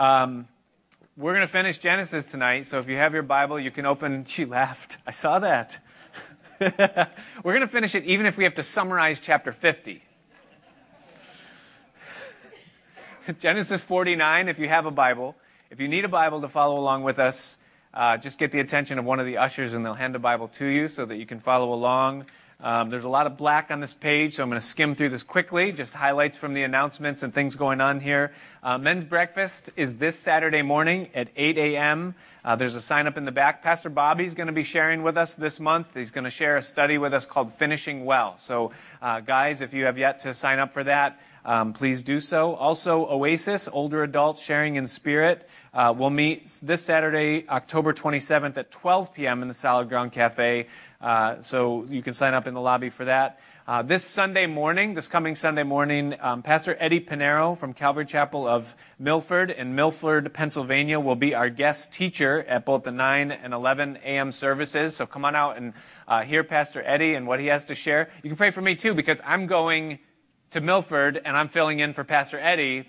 Um, we're going to finish Genesis tonight, so if you have your Bible, you can open. She laughed. I saw that. we're going to finish it even if we have to summarize chapter 50. Genesis 49, if you have a Bible. If you need a Bible to follow along with us, uh, just get the attention of one of the ushers and they'll hand a Bible to you so that you can follow along. Um, there's a lot of black on this page, so I'm going to skim through this quickly, just highlights from the announcements and things going on here. Uh, men's breakfast is this Saturday morning at 8 a.m. Uh, there's a sign up in the back. Pastor Bobby's going to be sharing with us this month. He's going to share a study with us called Finishing Well. So, uh, guys, if you have yet to sign up for that, um, please do so. Also, Oasis, older adults sharing in spirit. Uh, we'll meet this Saturday, October 27th at 12 p.m. in the Solid Ground Cafe. Uh, so you can sign up in the lobby for that. Uh, this Sunday morning, this coming Sunday morning, um, Pastor Eddie Pinero from Calvary Chapel of Milford in Milford, Pennsylvania, will be our guest teacher at both the 9 and 11 a.m. services. So come on out and uh, hear Pastor Eddie and what he has to share. You can pray for me too because I'm going to Milford and I'm filling in for Pastor Eddie.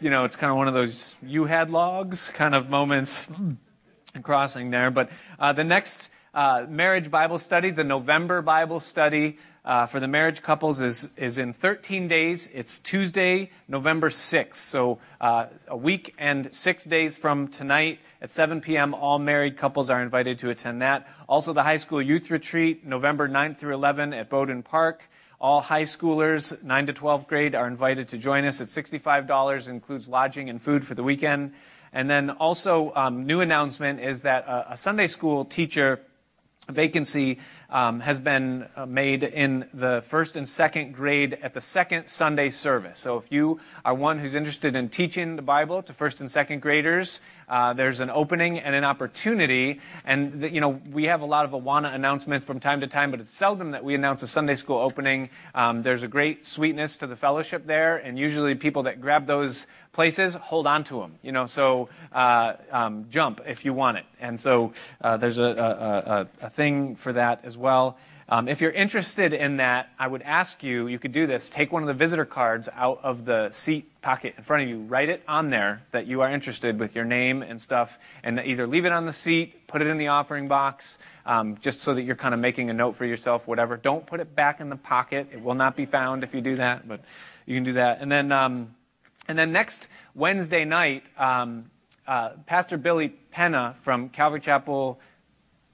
You know, it's kind of one of those you had logs kind of moments crossing there. But uh, the next uh, marriage Bible study, the November Bible study uh, for the marriage couples is, is in 13 days. It's Tuesday, November 6th. So uh, a week and six days from tonight at 7 p.m., all married couples are invited to attend that. Also, the high school youth retreat, November 9th through 11 at Bowdoin Park. All high schoolers, 9 to 12th grade, are invited to join us at $65, includes lodging and food for the weekend. And then also, um, new announcement is that a, a Sunday school teacher vacancy um, has been uh, made in the first and second grade at the second Sunday service. So if you are one who's interested in teaching the Bible to first and second graders, uh, there's an opening and an opportunity. And, the, you know, we have a lot of Awana announcements from time to time, but it's seldom that we announce a Sunday school opening. Um, there's a great sweetness to the fellowship there, and usually people that grab those places, hold on to them. You know, so uh, um, jump if you want it. And so uh, there's a, a, a, a, thing for that as well. Um, if you're interested in that, I would ask you, you could do this. Take one of the visitor cards out of the seat pocket in front of you. Write it on there that you are interested with your name and stuff, and either leave it on the seat, put it in the offering box, um, just so that you're kind of making a note for yourself, whatever. Don't put it back in the pocket. It will not be found if you do that, but you can do that. And then, um, and then next Wednesday night, um, uh, Pastor Billy Penna from Calvary Chapel,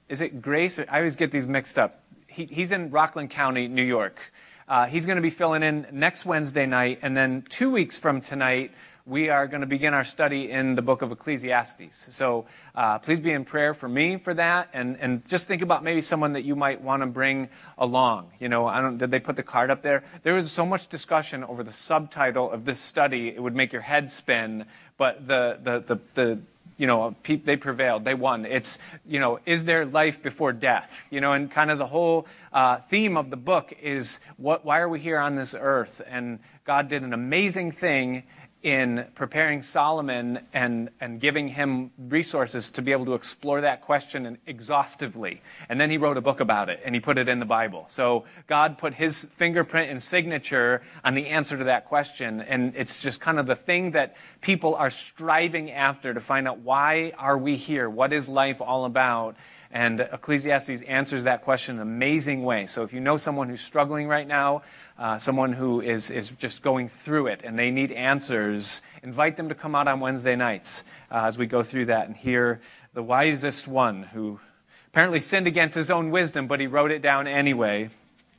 is it Grace? I always get these mixed up he, he's in Rockland County, New York. Uh, he's going to be filling in next Wednesday night, and then two weeks from tonight, we are going to begin our study in the book of Ecclesiastes. So uh, please be in prayer for me for that, and, and just think about maybe someone that you might want to bring along. You know, I don't. Did they put the card up there? There was so much discussion over the subtitle of this study; it would make your head spin. But the the the, the you know, they prevailed. They won. It's, you know, is there life before death? You know, and kind of the whole uh, theme of the book is what, why are we here on this earth? And God did an amazing thing in preparing Solomon and, and giving him resources to be able to explore that question exhaustively. And then he wrote a book about it and he put it in the Bible. So God put his fingerprint and signature on the answer to that question. And it's just kind of the thing that people are striving after to find out why are we here? What is life all about? And Ecclesiastes answers that question in an amazing way. So if you know someone who's struggling right now, uh, someone who is, is just going through it and they need answers, invite them to come out on Wednesday nights uh, as we go through that and hear the wisest one who apparently sinned against his own wisdom, but he wrote it down anyway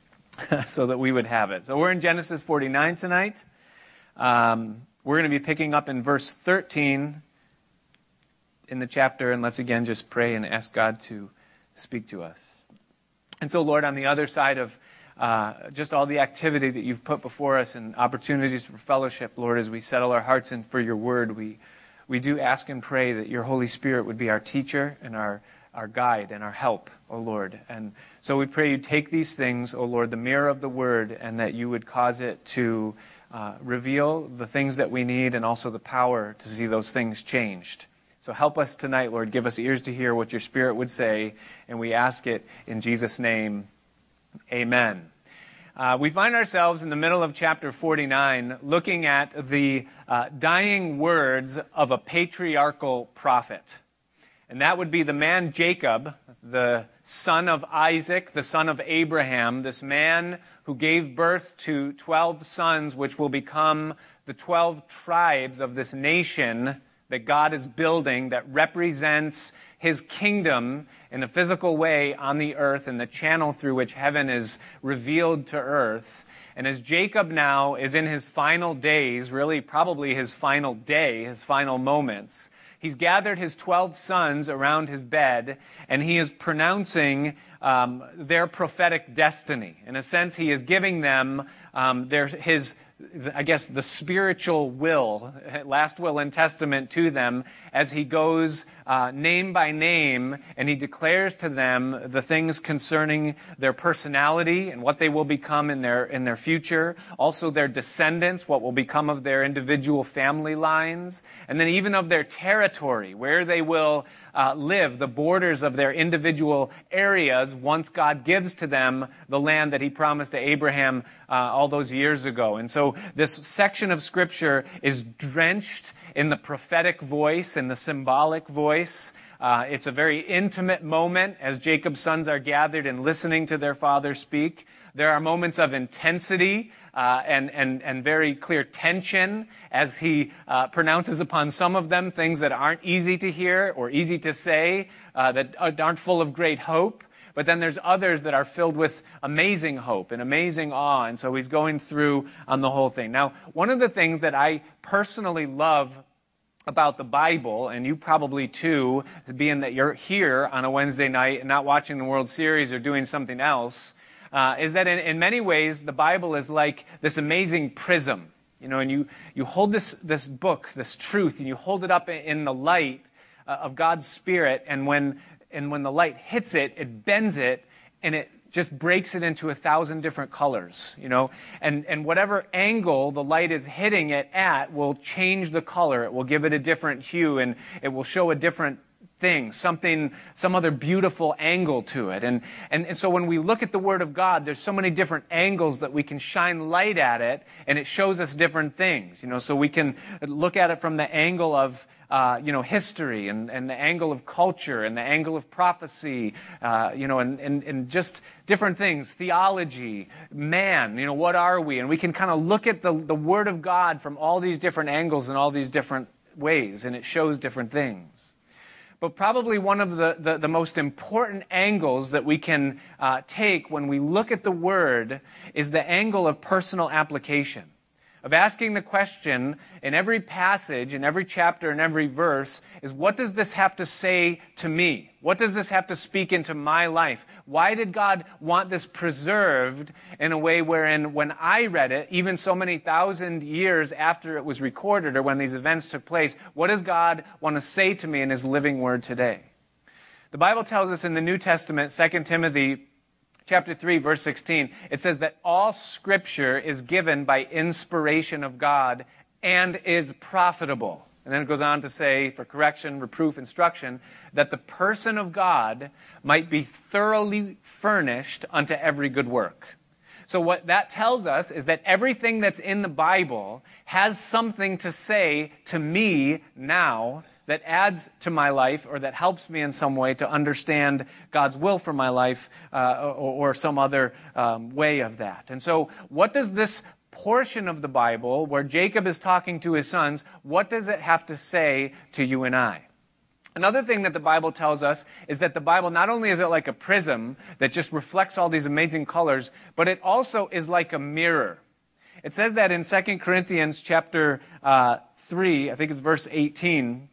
so that we would have it. So we're in Genesis 49 tonight. Um, we're going to be picking up in verse 13 in the chapter, and let's again just pray and ask God to speak to us. And so, Lord, on the other side of uh, just all the activity that you've put before us and opportunities for fellowship, Lord, as we settle our hearts in for your word, we, we do ask and pray that your Holy Spirit would be our teacher and our, our guide and our help, O oh Lord. And so we pray you take these things, O oh Lord, the mirror of the word, and that you would cause it to uh, reveal the things that we need and also the power to see those things changed. So help us tonight, Lord. Give us ears to hear what your Spirit would say, and we ask it in Jesus' name. Amen. Uh, we find ourselves in the middle of chapter 49 looking at the uh, dying words of a patriarchal prophet. And that would be the man Jacob, the son of Isaac, the son of Abraham, this man who gave birth to 12 sons, which will become the 12 tribes of this nation that God is building that represents his kingdom in a physical way on the earth and the channel through which heaven is revealed to earth. And as Jacob now is in his final days, really probably his final day, his final moments, he's gathered his 12 sons around his bed and he is pronouncing um, their prophetic destiny. In a sense, he is giving them um, their, his I guess, the spiritual will, last will and testament to them as he goes uh, name by name and he declares to them the things concerning their personality and what they will become in their, in their future, also their descendants, what will become of their individual family lines, and then even of their territory, where they will uh, live, the borders of their individual areas once God gives to them the land that he promised to Abraham uh, all those years ago. And so this section of scripture is drenched in the prophetic voice and the symbolic voice. Uh, it's a very intimate moment as Jacob's sons are gathered and listening to their father speak. There are moments of intensity uh, and, and, and very clear tension as he uh, pronounces upon some of them things that aren't easy to hear or easy to say, uh, that aren't full of great hope. But then there's others that are filled with amazing hope and amazing awe. And so he's going through on the whole thing. Now, one of the things that I personally love about the Bible, and you probably too, being that you're here on a Wednesday night and not watching the World Series or doing something else, uh, is that in, in many ways the Bible is like this amazing prism. You know, and you, you hold this, this book, this truth, and you hold it up in the light uh, of God's Spirit, and when and when the light hits it, it bends it and it just breaks it into a thousand different colors, you know? And, and whatever angle the light is hitting it at will change the color. It will give it a different hue and it will show a different thing, something, some other beautiful angle to it. And, and, and so when we look at the Word of God, there's so many different angles that we can shine light at it, and it shows us different things. You know, so we can look at it from the angle of, uh, you know, history and, and the angle of culture and the angle of prophecy, uh, you know, and, and, and just different things, theology, man, you know, what are we? And we can kind of look at the, the Word of God from all these different angles and all these different ways, and it shows different things. But probably one of the, the, the most important angles that we can uh, take when we look at the Word is the angle of personal application of asking the question in every passage, in every chapter, in every verse is what does this have to say to me? What does this have to speak into my life? Why did God want this preserved in a way wherein when I read it, even so many thousand years after it was recorded or when these events took place, what does God want to say to me in His living word today? The Bible tells us in the New Testament, 2 Timothy chapter 3 verse 16 it says that all scripture is given by inspiration of god and is profitable. And then it goes on to say for correction reproof instruction that the person of god might be thoroughly furnished unto every good work. So what that tells us is that everything that's in the bible has something to say to me now that adds to my life or that helps me in some way to understand God's will for my life uh, or, or, some other um, way of that. And so, what does this portion of the Bible where Jacob is talking to his sons, what does it have to say to you and I? Another thing that the Bible tells us is that the Bible not only is it like a prism that just reflects all these amazing colors, but it also is like a mirror. It says that in 2 Corinthians chapter uh, 3, I think it's verse 18.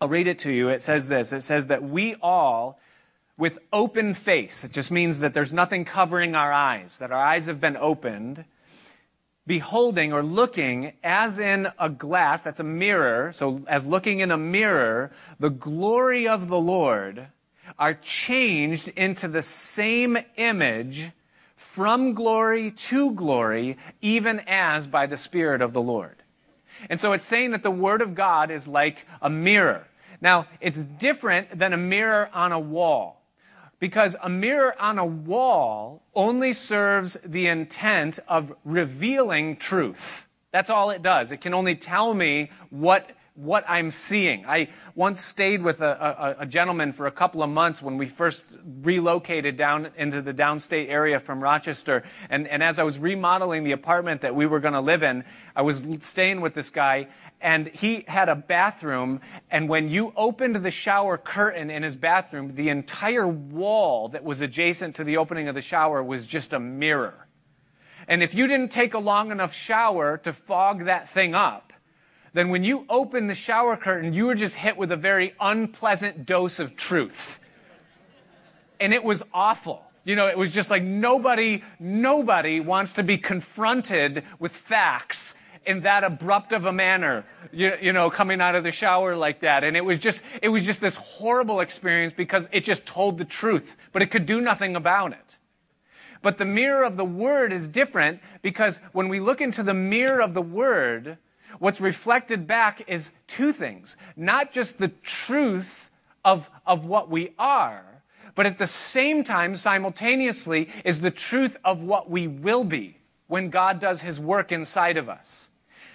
I'll read it to you. It says this It says that we all, with open face, it just means that there's nothing covering our eyes, that our eyes have been opened, beholding or looking as in a glass, that's a mirror, so as looking in a mirror, the glory of the Lord, are changed into the same image from glory to glory, even as by the Spirit of the Lord. And so it's saying that the Word of God is like a mirror. Now, it's different than a mirror on a wall. Because a mirror on a wall only serves the intent of revealing truth. That's all it does. It can only tell me what what I'm seeing. I once stayed with a, a, a, gentleman for a couple of months when we first relocated down into the downstate area from Rochester. And, and as I was remodeling the apartment that we were going to live in, I was staying with this guy, and he had a bathroom. And when you opened the shower curtain in his bathroom, the entire wall that was adjacent to the opening of the shower was just a mirror. And if you didn't take a long enough shower to fog that thing up, then when you open the shower curtain, you were just hit with a very unpleasant dose of truth. And it was awful. You know, it was just like nobody, nobody wants to be confronted with facts in that abrupt of a manner, you, you, know, coming out of the shower like that. And it was just, it was just this horrible experience because it just told the truth, but it could do nothing about it. But the mirror of the Word is different because when we look into the mirror of the Word, What's reflected back is two things. Not just the truth of, of what we are, but at the same time, simultaneously, is the truth of what we will be when God does his work inside of us.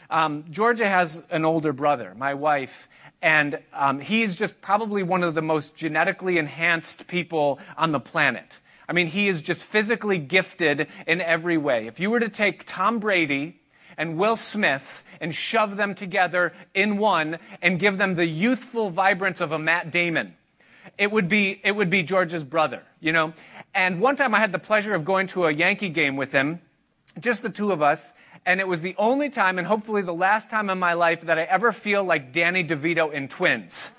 Um, Georgia has an older brother, my wife, and um, he's just probably one of the most genetically enhanced people on the planet. I mean, he is just physically gifted in every way. If you were to take Tom Brady and Will Smith and shove them together in one and give them the youthful vibrance of a Matt Damon. It would be, it would be George's brother, you know? And one time I had the pleasure of going to a Yankee game with him, just the two of us, and it was the only time and hopefully the last time in my life that I ever feel like Danny DeVito in Twins.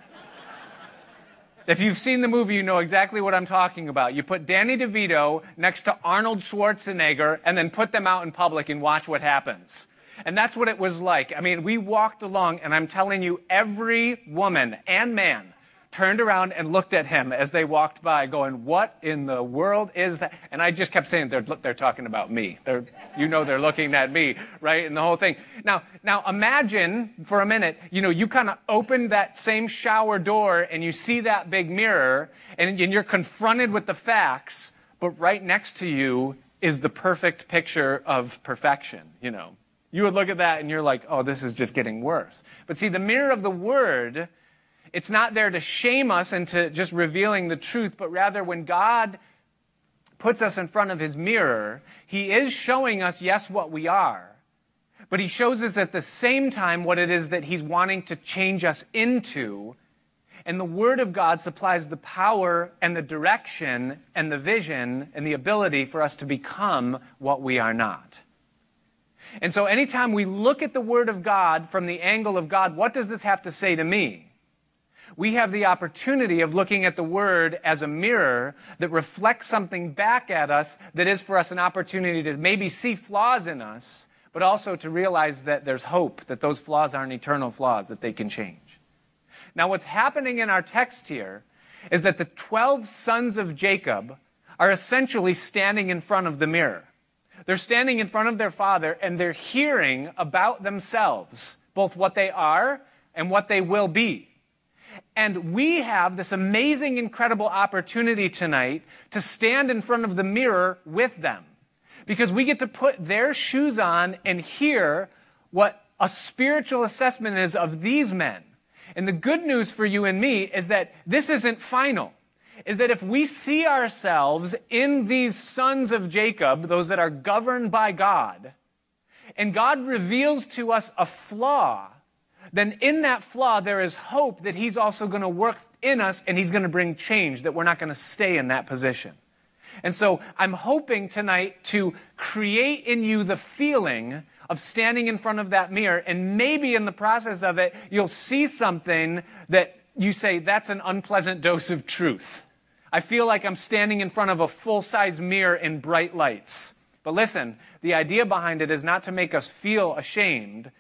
If you've seen the movie, you know exactly what I'm talking about. You put Danny DeVito next to Arnold Schwarzenegger and then put them out in public and watch what happens. And that's what it was like. I mean, we walked along and I'm telling you, every woman and man turned around and looked at him as they walked by going, what in the world is that? And I just kept saying, they're, they're talking about me. They're, you know, they're looking at me, right? And the whole thing. Now, now imagine for a minute, you know, you kind of open that same shower door and you see that big mirror and, and you're confronted with the facts, but right next to you is the perfect picture of perfection, you know. You would look at that and you're like, oh, this is just getting worse. But see, the mirror of the word, it's not there to shame us into just revealing the truth, but rather when God puts us in front of his mirror, he is showing us, yes, what we are, but he shows us at the same time what it is that he's wanting to change us into. And the Word of God supplies the power and the direction and the vision and the ability for us to become what we are not. And so anytime we look at the Word of God from the angle of God, what does this have to say to me? We have the opportunity of looking at the Word as a mirror that reflects something back at us that is for us an opportunity to maybe see flaws in us, but also to realize that there's hope, that those flaws aren't eternal flaws, that they can change. Now, what's happening in our text here is that the 12 sons of Jacob are essentially standing in front of the mirror. They're standing in front of their father and they're hearing about themselves, both what they are and what they will be. And we have this amazing, incredible opportunity tonight to stand in front of the mirror with them. Because we get to put their shoes on and hear what a spiritual assessment is of these men. And the good news for you and me is that this isn't final. Is that if we see ourselves in these sons of Jacob, those that are governed by God, and God reveals to us a flaw then in that flaw, there is hope that He's also going to work in us and He's going to bring change, that we're not going to stay in that position. And so I'm hoping tonight to create in you the feeling of standing in front of that mirror, and maybe in the process of it, you'll see something that you say, that's an unpleasant dose of truth. I feel like I'm standing in front of a full size mirror in bright lights. But listen, the idea behind it is not to make us feel ashamed,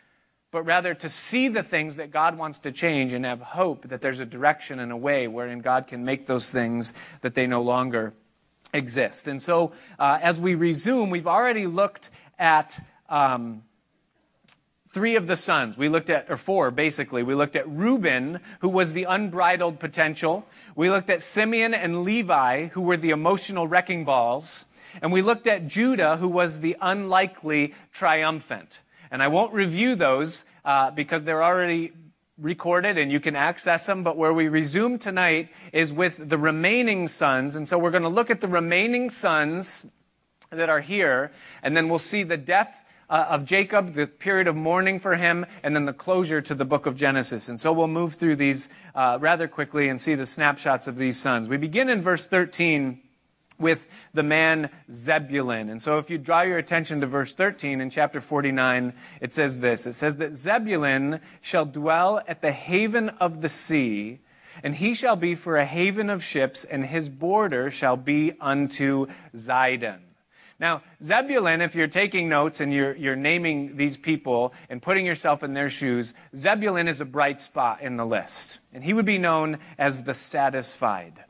but rather to see the things that God wants to change and have hope that there's a direction and a way wherein God can make those things that they no longer exist. And so, uh, as we resume, we've already looked at um, three of the sons. We looked at, or four basically. We looked at Reuben, who was the unbridled potential. We looked at Simeon and Levi, who were the emotional wrecking balls. And we looked at Judah, who was the unlikely triumphant. And I won't review those uh, because they're already recorded and you can access them. But where we resume tonight is with the remaining sons. And so we're going to look at the remaining sons that are here, and then we'll see the death uh, of Jacob, the period of mourning for him, and then the closure to the book of Genesis. And so we'll move through these uh, rather quickly and see the snapshots of these sons. We begin in verse 13 with the man Zebulun. And so if you draw your attention to verse 13 in chapter 49, it says this. It says that Zebulun shall dwell at the haven of the sea, and he shall be for a haven of ships, and his border shall be unto Zidon. Now, Zebulun, if you're taking notes and you're, you're naming these people and putting yourself in their shoes, Zebulun is a bright spot in the list. And he would be known as the satisfied.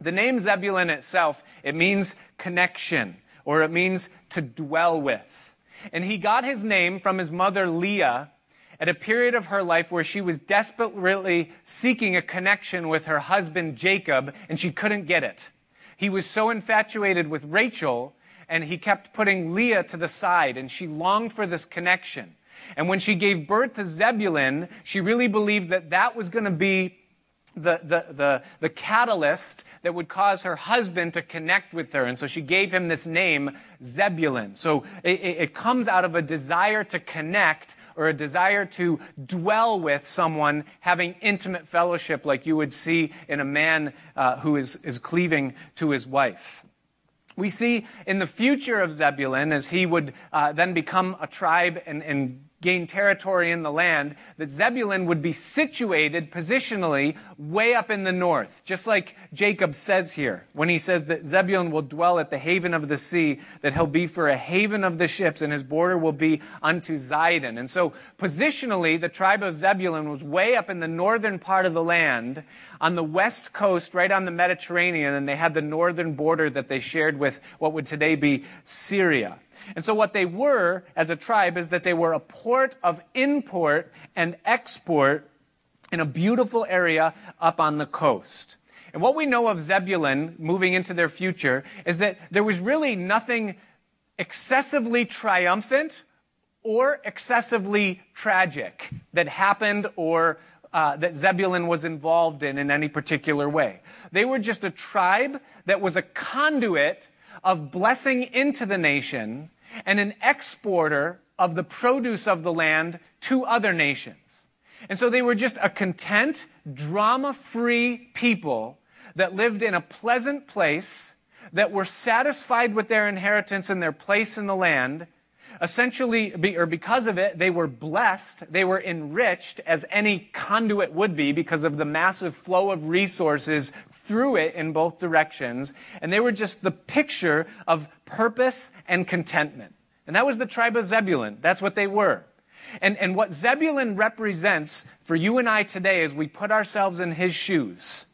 The name Zebulun itself, it means connection, or it means to dwell with. And he got his name from his mother Leah at a period of her life where she was desperately seeking a connection with her husband Jacob, and she couldn't get it. He was so infatuated with Rachel, and he kept putting Leah to the side, and she longed for this connection. And when she gave birth to Zebulun, she really believed that that was going to be the, the, the, the catalyst that would cause her husband to connect with her. And so she gave him this name, Zebulun. So it, it comes out of a desire to connect or a desire to dwell with someone having intimate fellowship like you would see in a man uh, who is, is cleaving to his wife. We see in the future of Zebulun, as he would uh, then become a tribe and, and gain territory in the land, that Zebulun would be situated positionally way up in the north. Just like Jacob says here, when he says that Zebulun will dwell at the haven of the sea, that he'll be for a haven of the ships, and his border will be unto Zidon. And so, positionally, the tribe of Zebulun was way up in the northern part of the land, on the west coast, right on the Mediterranean, and they had the northern border that they shared with what would today be Syria. And so what they were as a tribe is that they were a port of import and export in a beautiful area up on the coast. And what we know of Zebulun moving into their future is that there was really nothing excessively triumphant or excessively tragic that happened or uh, that Zebulun was involved in in any particular way. They were just a tribe that was a conduit of blessing into the nation and an exporter of the produce of the land to other nations. And so they were just a content, drama free people that lived in a pleasant place, that were satisfied with their inheritance and their place in the land. Essentially, or because of it, they were blessed, they were enriched as any conduit would be because of the massive flow of resources through it in both directions. And they were just the picture of purpose and contentment. And that was the tribe of Zebulun. That's what they were. And, and what Zebulun represents for you and I today as we put ourselves in his shoes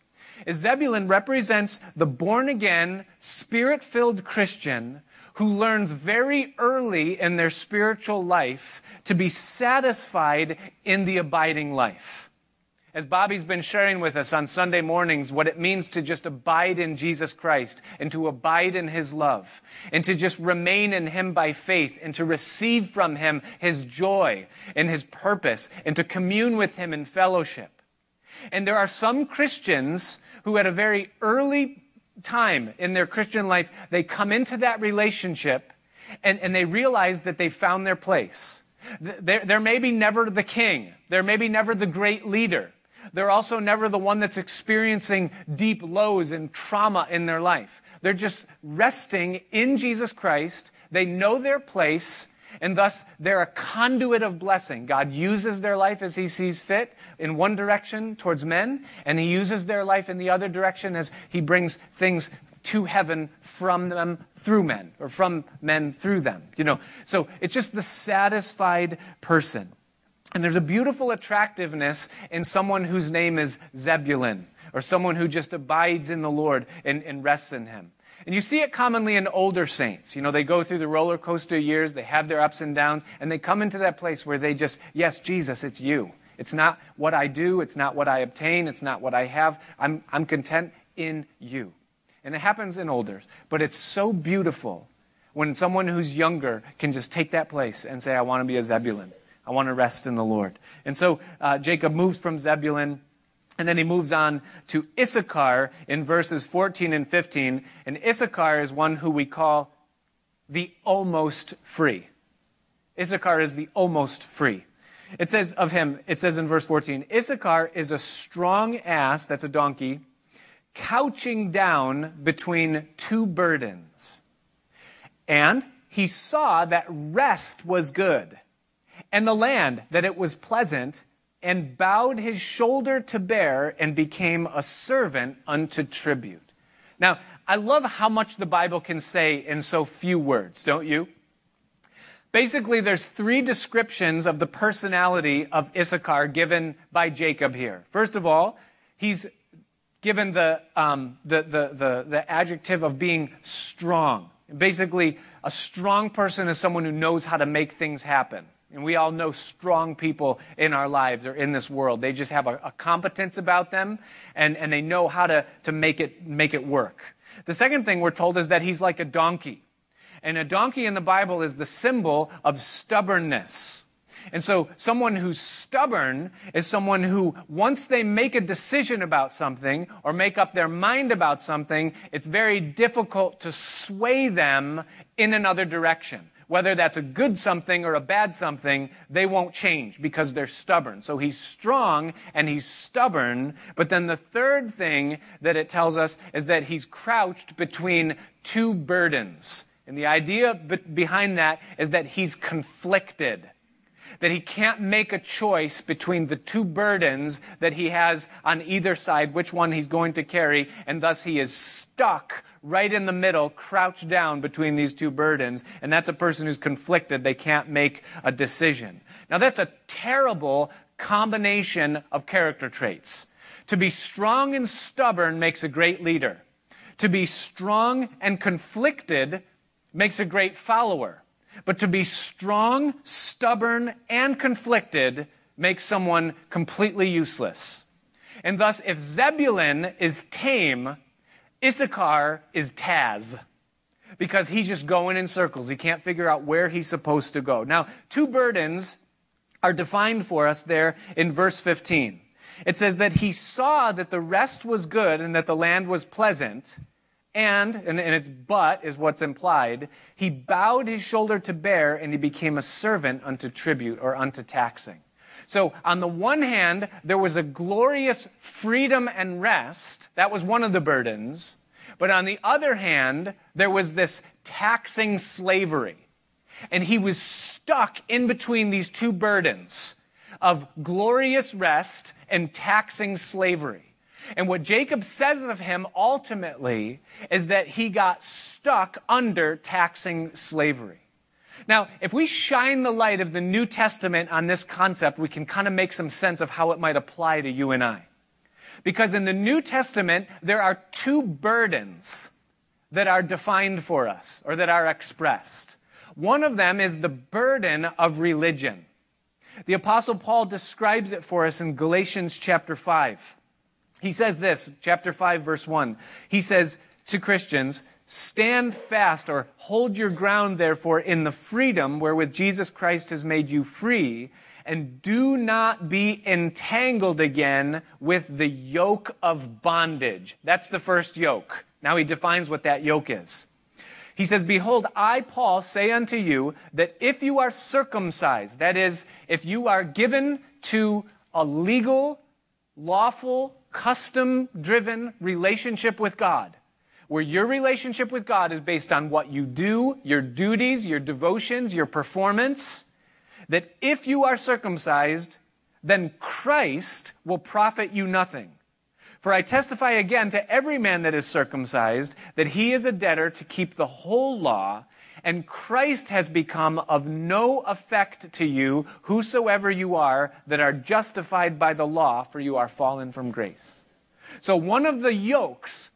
is Zebulun represents the born again, spirit filled Christian who learns very early in their spiritual life to be satisfied in the abiding life. As Bobby's been sharing with us on Sunday mornings, what it means to just abide in Jesus Christ and to abide in His love and to just remain in Him by faith and to receive from Him His joy and His purpose and to commune with Him in fellowship. And there are some Christians who at a very early time in their Christian life, they come into that relationship and, and they realize that they found their place. They're, they're maybe never the king. They're maybe never the great leader. They're also never the one that's experiencing deep lows and trauma in their life. They're just resting in Jesus Christ. They know their place, and thus they're a conduit of blessing. God uses their life as He sees fit in one direction towards men, and He uses their life in the other direction as He brings things to heaven from them through men, or from men through them. You know, so it's just the satisfied person. And there's a beautiful attractiveness in someone whose name is Zebulun, or someone who just abides in the Lord and, and rests in him. And you see it commonly in older saints. You know, they go through the roller coaster years, they have their ups and downs, and they come into that place where they just, yes, Jesus, it's you. It's not what I do, it's not what I obtain, it's not what I have. I'm, I'm content in you. And it happens in older, but it's so beautiful when someone who's younger can just take that place and say, I want to be a Zebulun. I want to rest in the Lord. And so uh, Jacob moves from Zebulun and then he moves on to Issachar in verses 14 and 15. And Issachar is one who we call the almost free. Issachar is the almost free. It says of him, it says in verse 14, Issachar is a strong ass, that's a donkey, couching down between two burdens. And he saw that rest was good, and the land that it was pleasant, and bowed his shoulder to bear, and became a servant unto tribute. Now, I love how much the Bible can say in so few words, don't you? Basically, there's three descriptions of the personality of Issachar given by Jacob here. First of all, he's given the, um, the, the, the, the adjective of being strong. Basically, a strong person is someone who knows how to make things happen. And we all know strong people in our lives or in this world. They just have a, a, competence about them and, and they know how to, to make, it, make it work. The second thing we're told is that he's like a donkey. And a donkey in the Bible is the symbol of stubbornness. And so someone who's stubborn is someone who, once they make a decision about something or make up their mind about something, it's very difficult to sway them in another direction. Whether that's a good something or a bad something, they won't change because they're stubborn. So he's strong and he's stubborn. But then the third thing that it tells us is that he's crouched between two burdens. And the idea behind that is that he's conflicted that he can't make a choice between the two burdens that he has on either side, which one he's going to carry, and thus he is stuck right in the middle, crouched down between these two burdens. And that's a person who's conflicted. They can't make a decision. Now that's a terrible combination of character traits. To be strong and stubborn makes a great leader. To be strong and conflicted makes a great follower. But to be strong, stubborn, and conflicted makes someone completely useless. And thus, if Zebulun is tame, Issachar is Taz. Because he's just going in circles. He can't figure out where he's supposed to go. Now, two burdens are defined for us there in verse 15. It says that he saw that the rest was good and that the land was pleasant, and, and, and it's but is what's implied, he bowed his shoulder to bear and he became a servant unto tribute or unto taxing. So on the one hand, there was a glorious freedom and rest. That was one of the burdens. But on the other hand, there was this taxing slavery. And he was stuck in between these two burdens of glorious rest and taxing slavery. And what Jacob says of him ultimately is that he got stuck under taxing slavery. Now, if we shine the light of the New Testament on this concept, we can kind of make some sense of how it might apply to you and I. Because in the New Testament, there are two burdens that are defined for us or that are expressed. One of them is the burden of religion. The apostle Paul describes it for us in Galatians chapter 5. He says this, chapter 5, verse 1. He says to Christians, Stand fast or hold your ground, therefore, in the freedom wherewith Jesus Christ has made you free, and do not be entangled again with the yoke of bondage. That's the first yoke. Now he defines what that yoke is. He says, Behold, I, Paul, say unto you that if you are circumcised, that is, if you are given to a legal, lawful, custom driven relationship with God, where your relationship with God is based on what you do, your duties, your devotions, your performance, that if you are circumcised, then Christ will profit you nothing. For I testify again to every man that is circumcised that he is a debtor to keep the whole law, and Christ has become of no effect to you, whosoever you are, that are justified by the law, for you are fallen from grace. So one of the yokes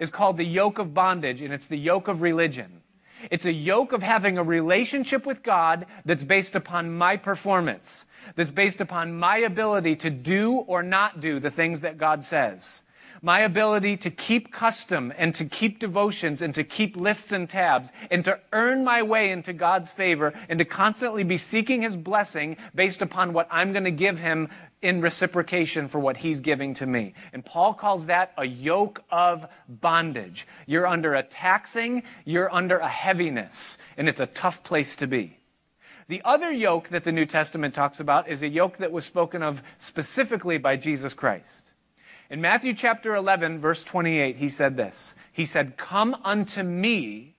is called the yoke of bondage, and it's the yoke of religion. It's a yoke of having a relationship with God that's based upon my performance, that's based upon my ability to do or not do the things that God says my ability to keep custom and to keep devotions and to keep lists and tabs and to earn my way into God's favor and to constantly be seeking His blessing based upon what I'm going to give Him in reciprocation for what He's giving to me. And Paul calls that a yoke of bondage. You're under a taxing, you're under a heaviness, and it's a tough place to be. The other yoke that the New Testament talks about is a yoke that was spoken of specifically by Jesus Christ. In Matthew chapter 11, verse 28, he said this He said, Come unto me,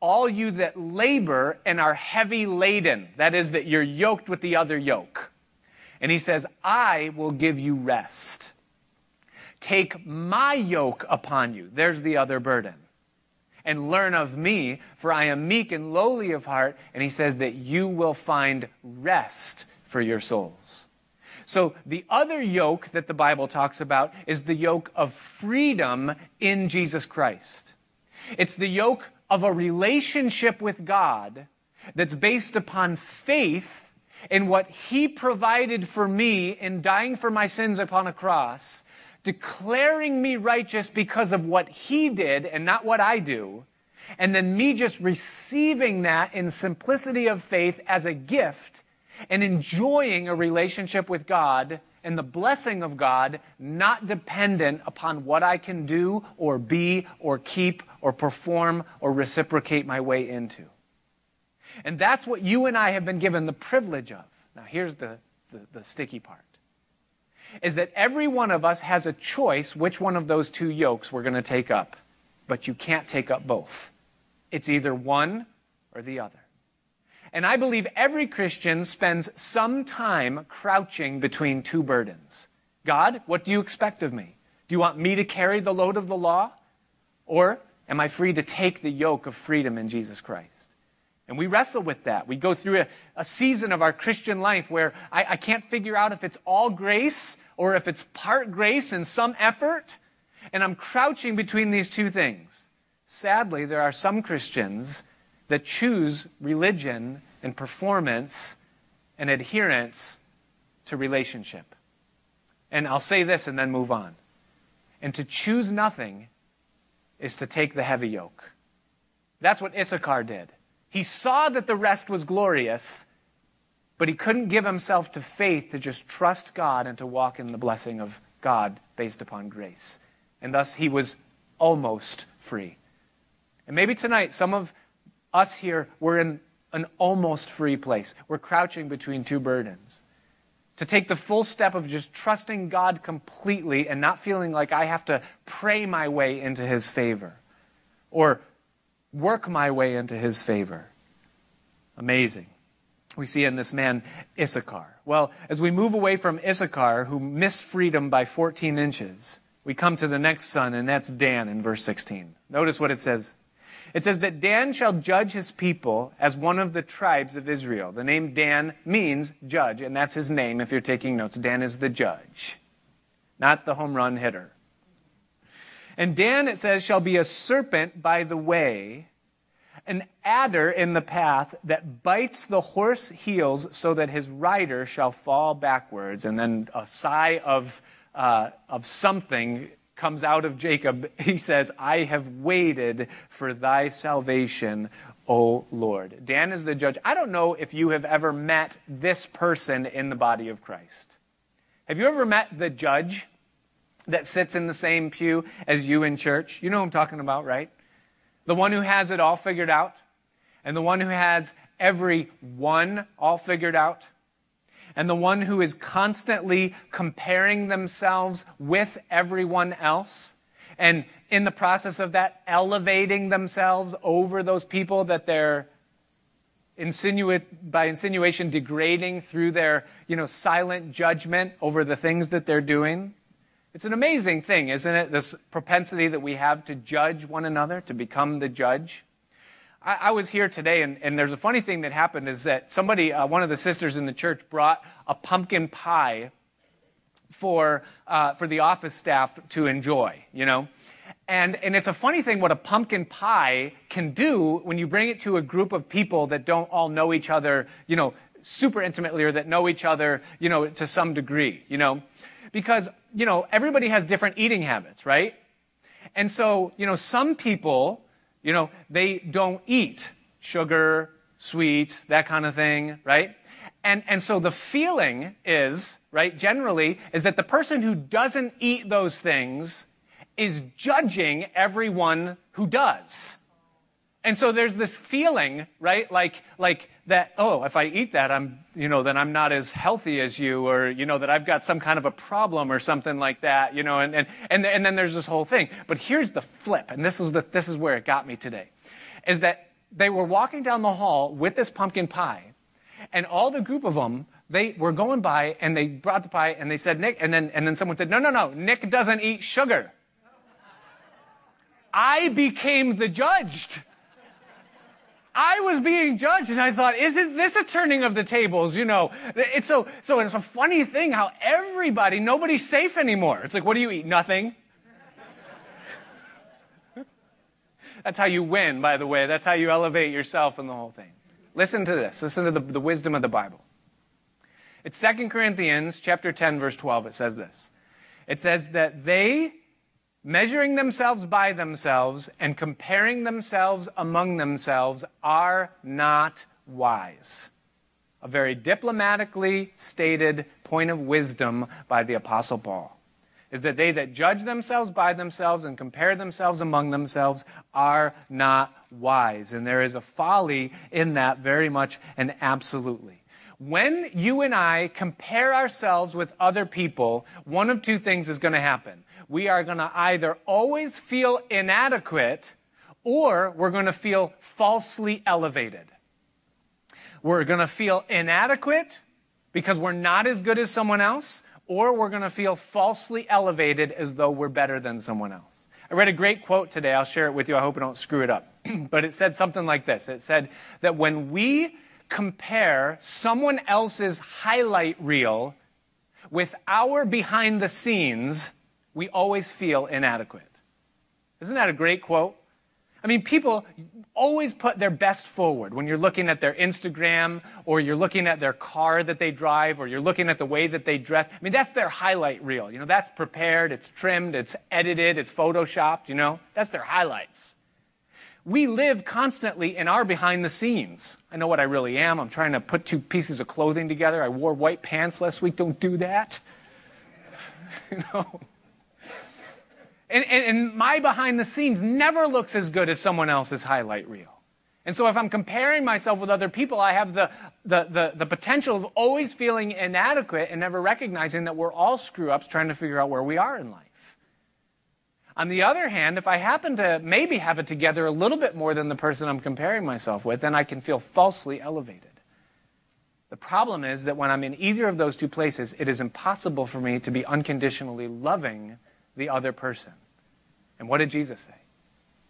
all you that labor and are heavy laden. That is, that you're yoked with the other yoke. And he says, I will give you rest. Take my yoke upon you. There's the other burden. And learn of me, for I am meek and lowly of heart. And he says that you will find rest for your souls. So the other yoke that the Bible talks about is the yoke of freedom in Jesus Christ. It's the yoke of a relationship with God that's based upon faith in what He provided for me in dying for my sins upon a cross, declaring me righteous because of what He did and not what I do, and then me just receiving that in simplicity of faith as a gift and enjoying a relationship with God and the blessing of God, not dependent upon what I can do or be or keep or perform or reciprocate my way into. And that's what you and I have been given the privilege of. Now, here's the, the, the sticky part is that every one of us has a choice which one of those two yokes we're going to take up. But you can't take up both. It's either one or the other. And I believe every Christian spends some time crouching between two burdens. God, what do you expect of me? Do you want me to carry the load of the law? Or am I free to take the yoke of freedom in Jesus Christ? And we wrestle with that. We go through a, a season of our Christian life where I, I can't figure out if it's all grace or if it's part grace and some effort. And I'm crouching between these two things. Sadly, there are some Christians that choose religion and performance and adherence to relationship. And I'll say this and then move on. And to choose nothing is to take the heavy yoke. That's what Issachar did. He saw that the rest was glorious, but he couldn't give himself to faith to just trust God and to walk in the blessing of God based upon grace. And thus he was almost free. And maybe tonight, some of us here, we're in an almost free place. We're crouching between two burdens. To take the full step of just trusting God completely and not feeling like I have to pray my way into His favor or work my way into His favor. Amazing. We see in this man Issachar. Well, as we move away from Issachar, who missed freedom by 14 inches, we come to the next son, and that's Dan in verse 16. Notice what it says it says that Dan shall judge his people as one of the tribes of Israel. The name Dan means judge, and that's his name if you're taking notes. Dan is the judge, not the home run hitter. And Dan, it says, shall be a serpent by the way, an adder in the path that bites the horse heels so that his rider shall fall backwards. And then a sigh of, uh, of something comes out of Jacob, he says, I have waited for thy salvation, O Lord. Dan is the judge. I don't know if you have ever met this person in the body of Christ. Have you ever met the judge that sits in the same pew as you in church? You know what I'm talking about, right? The one who has it all figured out, and the one who has every one all figured out and the one who is constantly comparing themselves with everyone else and in the process of that elevating themselves over those people that they're insinuate by insinuation degrading through their you know silent judgment over the things that they're doing it's an amazing thing isn't it this propensity that we have to judge one another to become the judge I, I was here today, and, and, there's a funny thing that happened is that somebody, uh, one of the sisters in the church, brought a pumpkin pie for, uh, for the office staff to enjoy, you know? And, and it's a funny thing what a pumpkin pie can do when you bring it to a group of people that don't all know each other, you know, super intimately or that know each other, you know, to some degree, you know. Because, you know, everybody has different eating habits, right? And so, you know, some people, you know, they don't eat sugar, sweets, that kind of thing, right? And, and so the feeling is, right, generally, is that the person who doesn't eat those things is judging everyone who does. And so there's this feeling, right? Like, like that, oh, if I eat that, I'm, you know, then I'm not as healthy as you, or, you know, that I've got some kind of a problem or something like that, you know, and, and, and, and then there's this whole thing. But here's the flip, and this is the, this is where it got me today, is that they were walking down the hall with this pumpkin pie, and all the group of them, they were going by and they brought the pie and they said, Nick, and then, and then someone said, no, no, no, Nick doesn't eat sugar. I became the judged. I was being judged and I thought, isn't this a turning of the tables? You know, it's so, so it's a funny thing how everybody, nobody's safe anymore. It's like, what do you eat? Nothing. That's how you win, by the way. That's how you elevate yourself in the whole thing. Listen to this. Listen to the, the wisdom of the Bible. It's 2 Corinthians chapter 10, verse 12. It says this. It says that they, measuring themselves by themselves and comparing themselves among themselves, are not wise. A very diplomatically stated point of wisdom by the Apostle Paul is that they that judge themselves by themselves and compare themselves among themselves are not wise. And there is a folly in that very much and absolutely. When you and I compare ourselves with other people, one of two things is going to happen. We are going to either always feel inadequate or we're going to feel falsely elevated. We're going to feel inadequate because we're not as good as someone else, or we're going to feel falsely elevated as though we're better than someone else. I read a great quote today. I'll share it with you. I hope I don't screw it up. but it said something like this It said that when we compare someone else's highlight reel with our behind the scenes, we always feel inadequate. Isn't that a great quote? I mean, people always put their best forward when you're looking at their Instagram or you're looking at their car that they drive or you're looking at the way that they dress. I mean, that's their highlight reel. You know, that's prepared, it's trimmed, it's edited, it's photoshopped, you know, that's their highlights. We live constantly in our behind the scenes. I know what I really am. I'm trying to put two pieces of clothing together. I wore white pants last week. Don't do that. you know. And, and, and my behind the scenes never looks as good as someone else's highlight reel. And so if I'm comparing myself with other people, I have the, the, the, the, potential of always feeling inadequate and never recognizing that we're all screw ups trying to figure out where we are in life. On the other hand, if I happen to maybe have it together a little bit more than the person I'm comparing myself with, then I can feel falsely elevated. The problem is that when I'm in either of those two places, it is impossible for me to be unconditionally loving the other person. And what did Jesus say?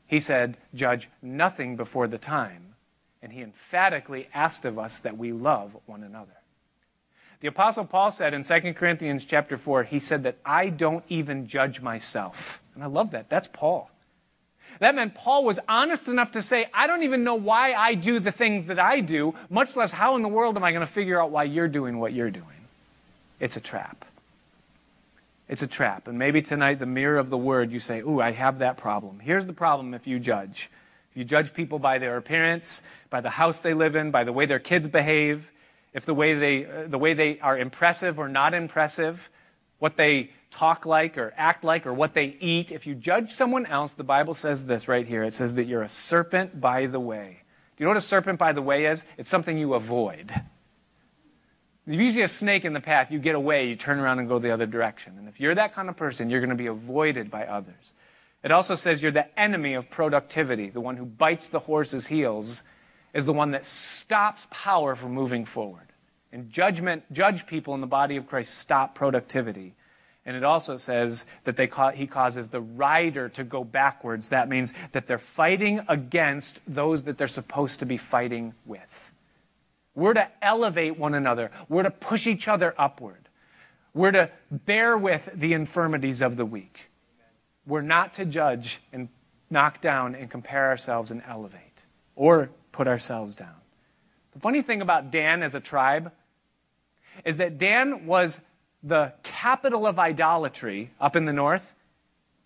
He said, Judge nothing before the time. And he emphatically asked of us that we love one another. The apostle Paul said in 2 Corinthians chapter 4, he said that I don't even judge myself. And I love that. That's Paul. That meant Paul was honest enough to say, I don't even know why I do the things that I do, much less how in the world am I going to figure out why you're doing what you're doing. It's a trap. It's a trap. And maybe tonight, the mirror of the word, you say, Ooh, I have that problem. Here's the problem if you judge. If you judge people by their appearance, by the house they live in, by the way their kids behave, if the way they, uh, the way they are impressive or not impressive, what they talk like or act like or what they eat, if you judge someone else, the Bible says this right here. It says that you're a serpent by the way. Do you know what a serpent by the way is? It's something you avoid. If you see a snake in the path, you get away, you turn around and go the other direction. And if you're that kind of person, you're going to be avoided by others. It also says you're the enemy of productivity. The one who bites the horse's heels is the one that stops power from moving forward. And judgment, judge people in the body of Christ stop productivity. And it also says that they ca- he causes the rider to go backwards. That means that they're fighting against those that they're supposed to be fighting with. We're to elevate one another. We're to push each other upward. We're to bear with the infirmities of the weak. we're not to judge and knock down and compare ourselves and elevate or put ourselves down. The funny thing about Dan as a tribe is that Dan was the capital of idolatry up in the north,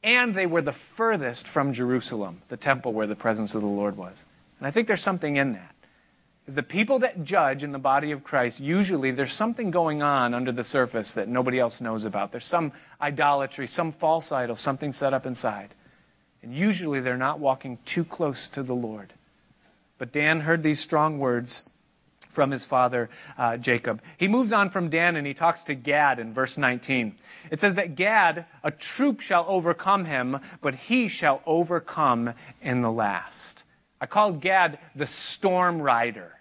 and they were the furthest from Jerusalem, the temple where the presence of the Lord was. And I think there's something in that. Is the people that judge in the body of Christ, usually there's something going on under the surface that nobody else knows about. There's some idolatry, some false idol, something set up inside. And usually they're not walking too close to the Lord. But Dan heard these strong words from his father uh, Jacob. He moves on from Dan and he talks to Gad in verse 19. It says that Gad, a troop shall overcome him, but he shall overcome in the last. I called Gad the storm rider.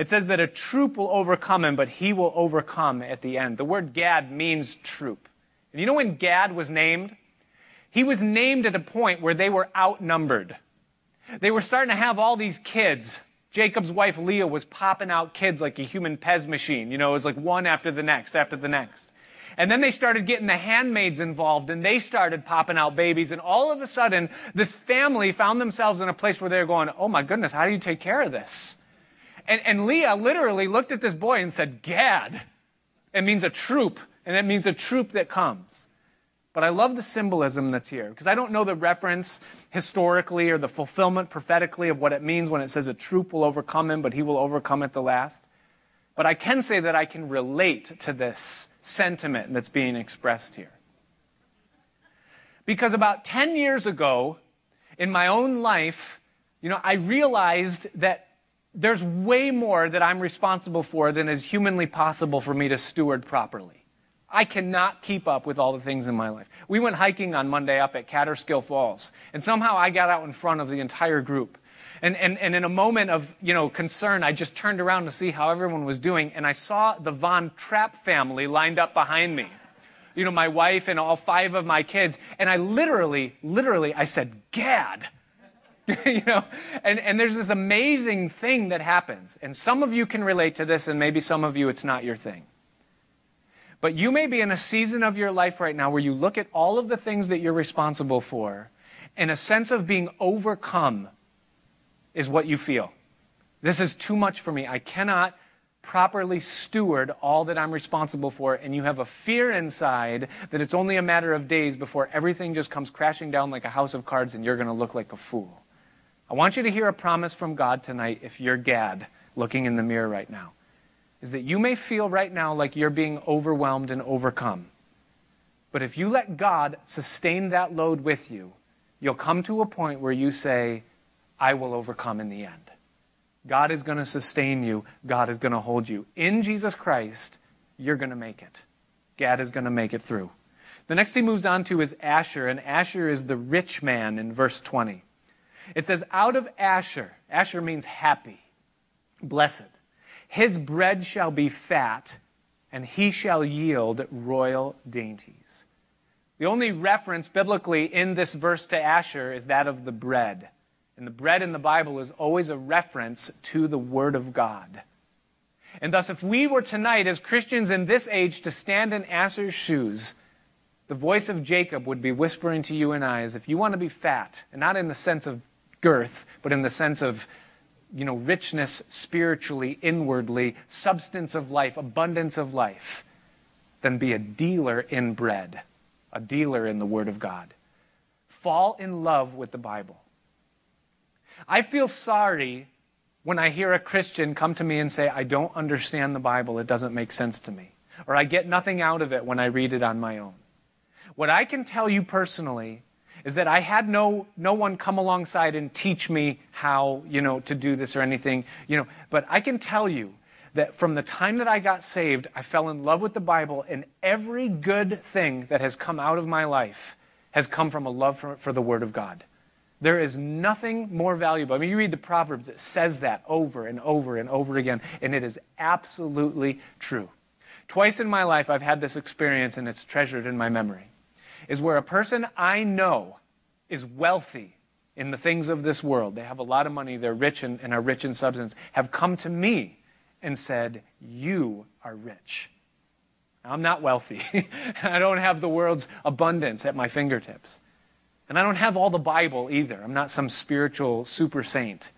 It says that a troop will overcome him, but he will overcome at the end. The word Gad means troop. And you know when Gad was named? He was named at a point where they were outnumbered. They were starting to have all these kids Jacob's wife Leah was popping out kids like a human Pez machine. You know, it was like one after the next, after the next. And then they started getting the handmaids involved and they started popping out babies. And all of a sudden, this family found themselves in a place where they're going, Oh my goodness, how do you take care of this? And, and Leah literally looked at this boy and said, Gad. It means a troop. And it means a troop that comes. But I love the symbolism that's here because I don't know the reference historically or the fulfillment prophetically of what it means when it says a troop will overcome him, but he will overcome at the last. But I can say that I can relate to this sentiment that's being expressed here. Because about 10 years ago, in my own life, you know, I realized that there's way more that I'm responsible for than is humanly possible for me to steward properly. I cannot keep up with all the things in my life. We went hiking on Monday up at Kaaterskill Falls, and somehow I got out in front of the entire group. And, and, and in a moment of, you know, concern, I just turned around to see how everyone was doing, and I saw the Von Trapp family lined up behind me. You know, my wife and all five of my kids. And I literally, literally, I said, Gad. you know, and, and there's this amazing thing that happens. And some of you can relate to this, and maybe some of you it's not your thing. But you may be in a season of your life right now where you look at all of the things that you're responsible for, and a sense of being overcome is what you feel. This is too much for me. I cannot properly steward all that I'm responsible for, and you have a fear inside that it's only a matter of days before everything just comes crashing down like a house of cards and you're going to look like a fool. I want you to hear a promise from God tonight if you're Gad looking in the mirror right now is that you may feel right now like you're being overwhelmed and overcome. But if you let God sustain that load with you, you'll come to a point where you say, I will overcome in the end. God is going to sustain you. God is going to hold you. In Jesus Christ, you're going to make it. Gad is going to make it through. The next he moves on to is Asher, and Asher is the rich man in verse 20. It says, Out of Asher, Asher means happy, blessed. His bread shall be fat, and he shall yield royal dainties. The only reference biblically in this verse to Asher is that of the bread. And the bread in the Bible is always a reference to the Word of God. And thus, if we were tonight, as Christians in this age, to stand in Asher's shoes, the voice of Jacob would be whispering to you and I as if you want to be fat, and not in the sense of girth, but in the sense of you know, richness spiritually, inwardly, substance of life, abundance of life, than be a dealer in bread, a dealer in the Word of God. Fall in love with the Bible. I feel sorry when I hear a Christian come to me and say, I don't understand the Bible, it doesn't make sense to me, or I get nothing out of it when I read it on my own. What I can tell you personally is that I had no, no one come alongside and teach me how, you know, to do this or anything, you know. But I can tell you that from the time that I got saved, I fell in love with the Bible, and every good thing that has come out of my life has come from a love for, for the Word of God. There is nothing more valuable. I mean, you read the Proverbs, it says that over and over and over again, and it is absolutely true. Twice in my life, I've had this experience, and it's treasured in my memory is where a person I know is wealthy in the things of this world. They have a lot of money, they're rich and, and are rich in substance, have come to me and said, You are rich. I'm not wealthy. I don't have the world's abundance at my fingertips. And I don't have all the Bible either. I'm not some spiritual super saint.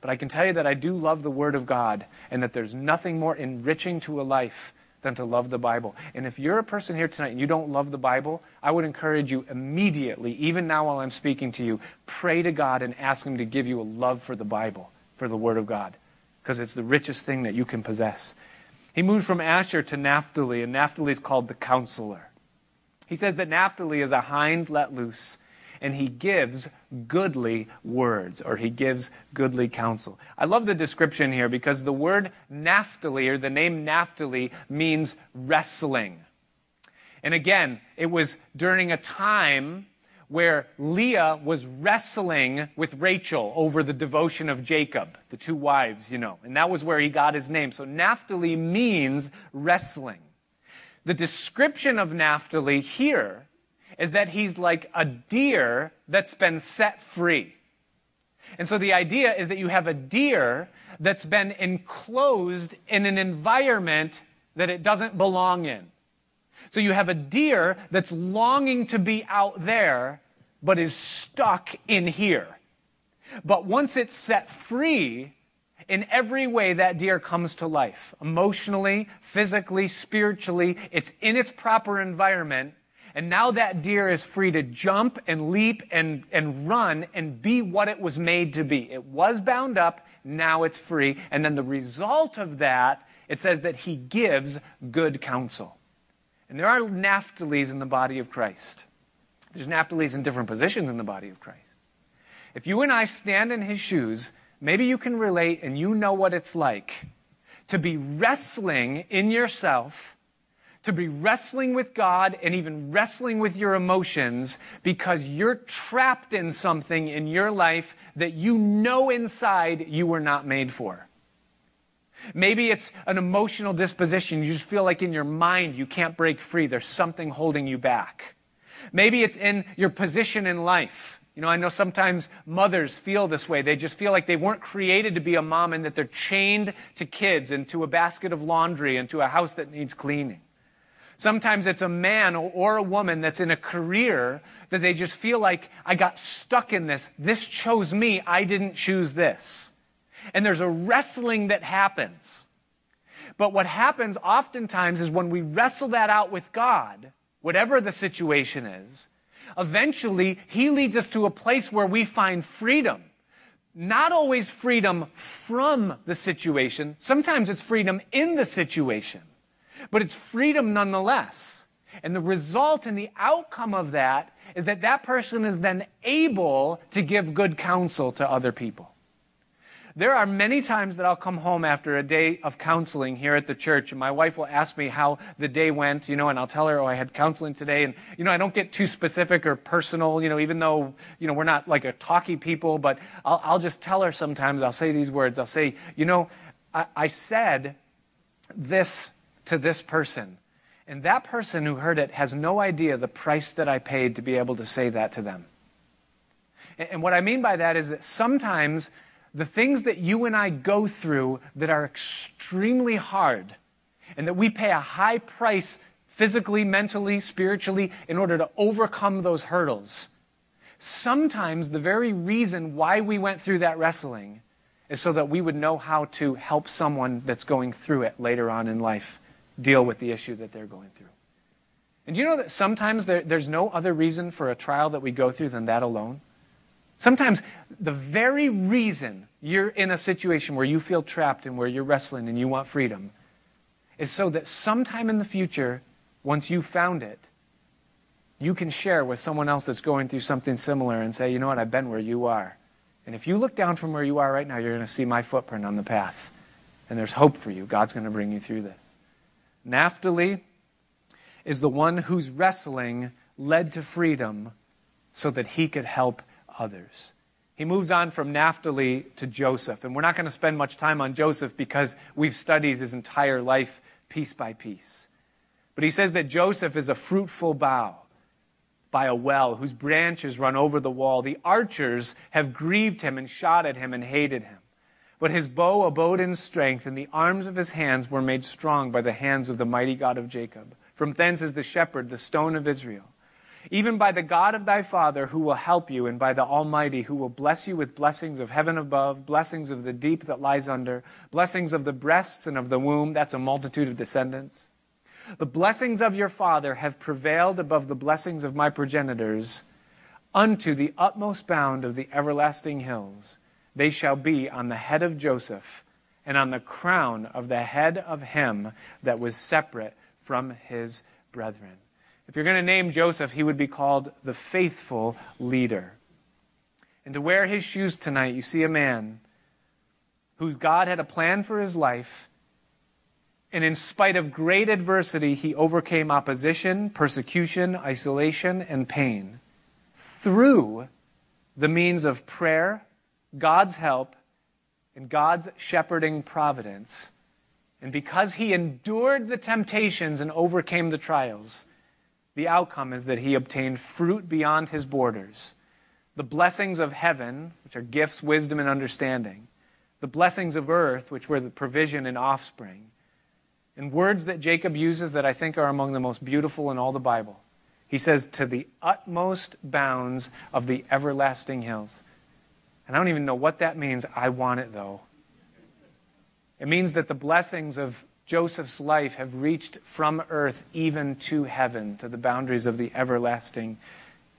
But I can tell you that I do love the Word of God and that there's nothing more enriching to a life than to love the Bible. And if you're a person here tonight and you don't love the Bible, I would encourage you immediately, even now while I'm speaking to you, pray to God and ask Him to give you a love for the Bible, for the Word of God, because it's the richest thing that you can possess. He moved from Asher to Naphtali, and Naphtali is called the counselor. He says that Naphtali is a hind let loose and he gives goodly words, or he gives goodly counsel. I love the description here because the word Naphtali, or the name Naphtali, means wrestling. And again, it was during a time where Leah was wrestling with Rachel over the devotion of Jacob, the two wives, you know. And that was where he got his name. So Naphtali means wrestling. The description of Naphtali here is that he's like a deer that's been set free. And so the idea is that you have a deer that's been enclosed in an environment that it doesn't belong in. So you have a deer that's longing to be out there, but is stuck in here. But once it's set free, in every way that deer comes to life emotionally, physically, spiritually. It's in its proper environment. And now that deer is free to jump and leap and, and run and be what it was made to be. It was bound up, now it's free. And then the result of that, it says that he gives good counsel. And there are Naphtali's in the body of Christ. There's Naphtali's in different positions in the body of Christ. If you and I stand in his shoes, maybe you can relate and you know what it's like to be wrestling in yourself to be wrestling with God and even wrestling with your emotions because you're trapped in something in your life that you know inside you were not made for. Maybe it's an emotional disposition. You just feel like in your mind you can't break free. There's something holding you back. Maybe it's in your position in life. You know, I know sometimes mothers feel this way. They just feel like they weren't created to be a mom and that they're chained to kids and to a basket of laundry and to a house that needs cleaning. Sometimes it's a man or a woman that's in a career that they just feel like, I got stuck in this. This chose me. I didn't choose this. And there's a wrestling that happens. But what happens oftentimes is when we wrestle that out with God, whatever the situation is, eventually He leads us to a place where we find freedom. Not always freedom from the situation. Sometimes it's freedom in the situation. But it's freedom nonetheless. And the result and the outcome of that is that that person is then able to give good counsel to other people. There are many times that I'll come home after a day of counseling here at the church, and my wife will ask me how the day went, you know, and I'll tell her, oh, I had counseling today. And, you know, I don't get too specific or personal, you know, even though, you know, we're not like a talky people, but I'll, I'll just tell her sometimes, I'll say these words. I'll say, you know, I, I said this to this person. And that person who heard it has no idea the price that I paid to be able to say that to them. And what I mean by that is that sometimes the things that you and I go through that are extremely hard and that we pay a high price physically, mentally, spiritually in order to overcome those hurdles. Sometimes the very reason why we went through that wrestling is so that we would know how to help someone that's going through it later on in life deal with the issue that they're going through. And do you know that sometimes there, there's no other reason for a trial that we go through than that alone? Sometimes the very reason you're in a situation where you feel trapped and where you're wrestling and you want freedom is so that sometime in the future, once you've found it, you can share with someone else that's going through something similar and say, you know what, I've been where you are. And if you look down from where you are right now, you're going to see my footprint on the path. And there's hope for you. God's going to bring you through this. Naphtali is the one whose wrestling led to freedom so that he could help others. He moves on from Naphtali to Joseph. And we're not going to spend much time on Joseph because we've studied his entire life piece by piece. But he says that Joseph is a fruitful bough by a well whose branches run over the wall. The archers have grieved him and shot at him and hated him. But his bow abode in strength, and the arms of his hands were made strong by the hands of the mighty God of Jacob. From thence is the shepherd, the stone of Israel. even by the God of thy father who will help you, and by the Almighty who will bless you with blessings of heaven above, blessings of the deep that lies under, blessings of the breasts and of the womb. That's a multitude of descendants. The blessings of your father have prevailed above the blessings of my progenitors unto the utmost bound of the everlasting hills. They shall be on the head of Joseph and on the crown of the head of him that was separate from his brethren. If you're going to name Joseph, he would be called the faithful leader. And to wear his shoes tonight, you see a man who God had a plan for his life. And in spite of great adversity, he overcame opposition, persecution, isolation, and pain through the means of prayer, God's help, and God's shepherding providence. And because he endured the temptations and overcame the trials, the outcome is that he obtained fruit beyond his borders. The blessings of heaven, which are gifts, wisdom, and understanding. The blessings of earth, which were the provision and offspring. And words that Jacob uses that I think are among the most beautiful in all the Bible. He says, to the utmost bounds of the everlasting hills. And I don't even know what that means. I want it, though. It means that the blessings of Joseph's life have reached from earth even to heaven, to the boundaries of the everlasting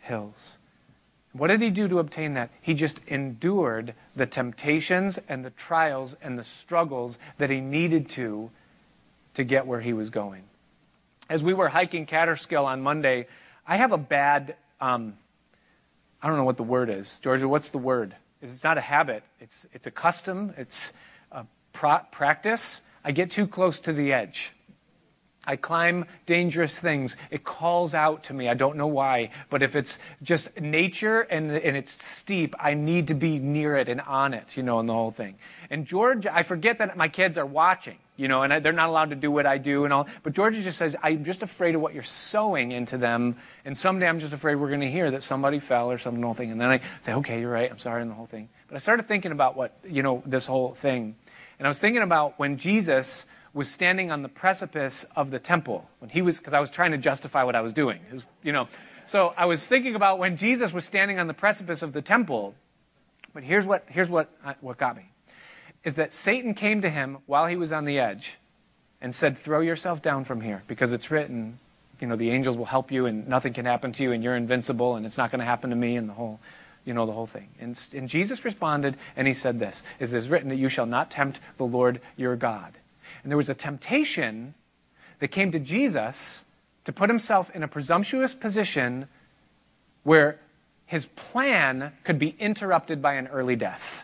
hills. What did he do to obtain that? He just endured the temptations and the trials and the struggles that he needed to to get where he was going. As we were hiking Kaaterskill on Monday, I have a bad, um, I don't know what the word is. Georgia, what's the word? It's not a habit, it's, it's a custom, it's a pro- practice. I get too close to the edge. I climb dangerous things. It calls out to me. I don't know why. But if it's just nature and, and it's steep, I need to be near it and on it, you know, and the whole thing. And George, I forget that my kids are watching, you know, and I, they're not allowed to do what I do and all. But George just says, I'm just afraid of what you're sowing into them. And someday I'm just afraid we're going to hear that somebody fell or something, the whole thing. And then I say, okay, you're right. I'm sorry, and the whole thing. But I started thinking about what, you know, this whole thing. And I was thinking about when Jesus was standing on the precipice of the temple when he was because I was trying to justify what I was doing. Was, you know, so I was thinking about when Jesus was standing on the precipice of the temple. But here's what here's what uh, what got me is that Satan came to him while he was on the edge and said, "Throw yourself down from here because it's written, you know, the angels will help you and nothing can happen to you and you're invincible and it's not going to happen to me and the whole you know the whole thing. And, and Jesus responded and he said this Is it written that you shall not tempt the Lord your God? And there was a temptation that came to Jesus to put himself in a presumptuous position where his plan could be interrupted by an early death.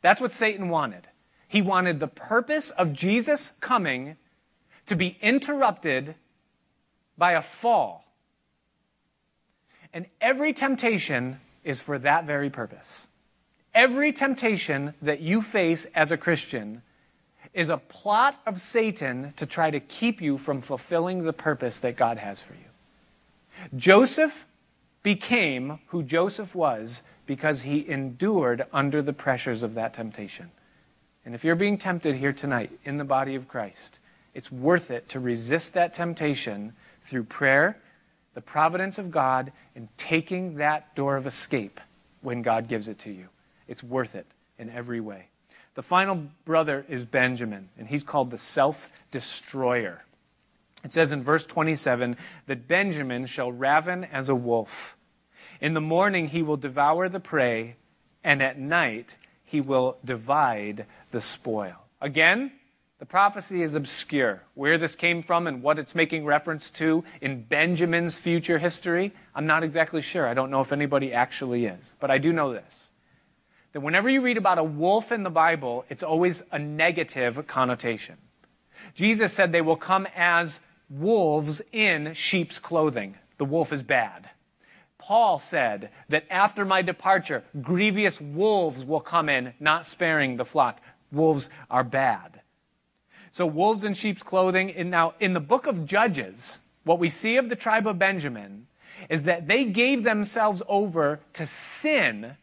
That's what Satan wanted. He wanted the purpose of Jesus coming to be interrupted by a fall. And every temptation is for that very purpose. Every temptation that you face as a Christian is a plot of Satan to try to keep you from fulfilling the purpose that God has for you. Joseph became who Joseph was because he endured under the pressures of that temptation. And if you're being tempted here tonight in the body of Christ, it's worth it to resist that temptation through prayer the providence of God and taking that door of escape when God gives it to you. It's worth it in every way. The final brother is Benjamin, and he's called the self destroyer. It says in verse 27 that Benjamin shall raven as a wolf. In the morning he will devour the prey, and at night he will divide the spoil. Again, the prophecy is obscure. Where this came from and what it's making reference to in Benjamin's future history, I'm not exactly sure. I don't know if anybody actually is. But I do know this that whenever you read about a wolf in the Bible, it's always a negative connotation. Jesus said they will come as wolves in sheep's clothing. The wolf is bad. Paul said that after my departure, grievous wolves will come in, not sparing the flock. Wolves are bad. So wolves in sheep's clothing. And now in the book of Judges, what we see of the tribe of Benjamin is that they gave themselves over to sin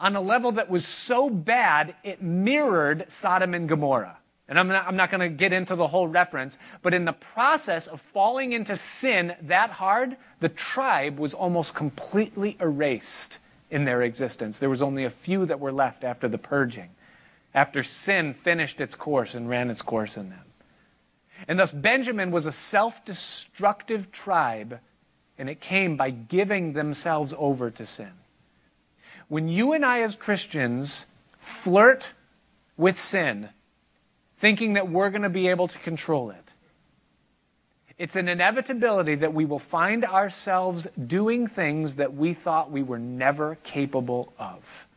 on a level that was so bad it mirrored Sodom and Gomorrah. And I'm not, I'm not going to get into the whole reference, but in the process of falling into sin that hard, the tribe was almost completely erased in their existence. There was only a few that were left after the purging, after sin finished its course and ran its course in them. And thus, Benjamin was a self destructive tribe, and it came by giving themselves over to sin. When you and I, as Christians, flirt with sin, thinking that we're going to be able to control it. It's an inevitability that we will find ourselves doing things that we thought we were never capable of.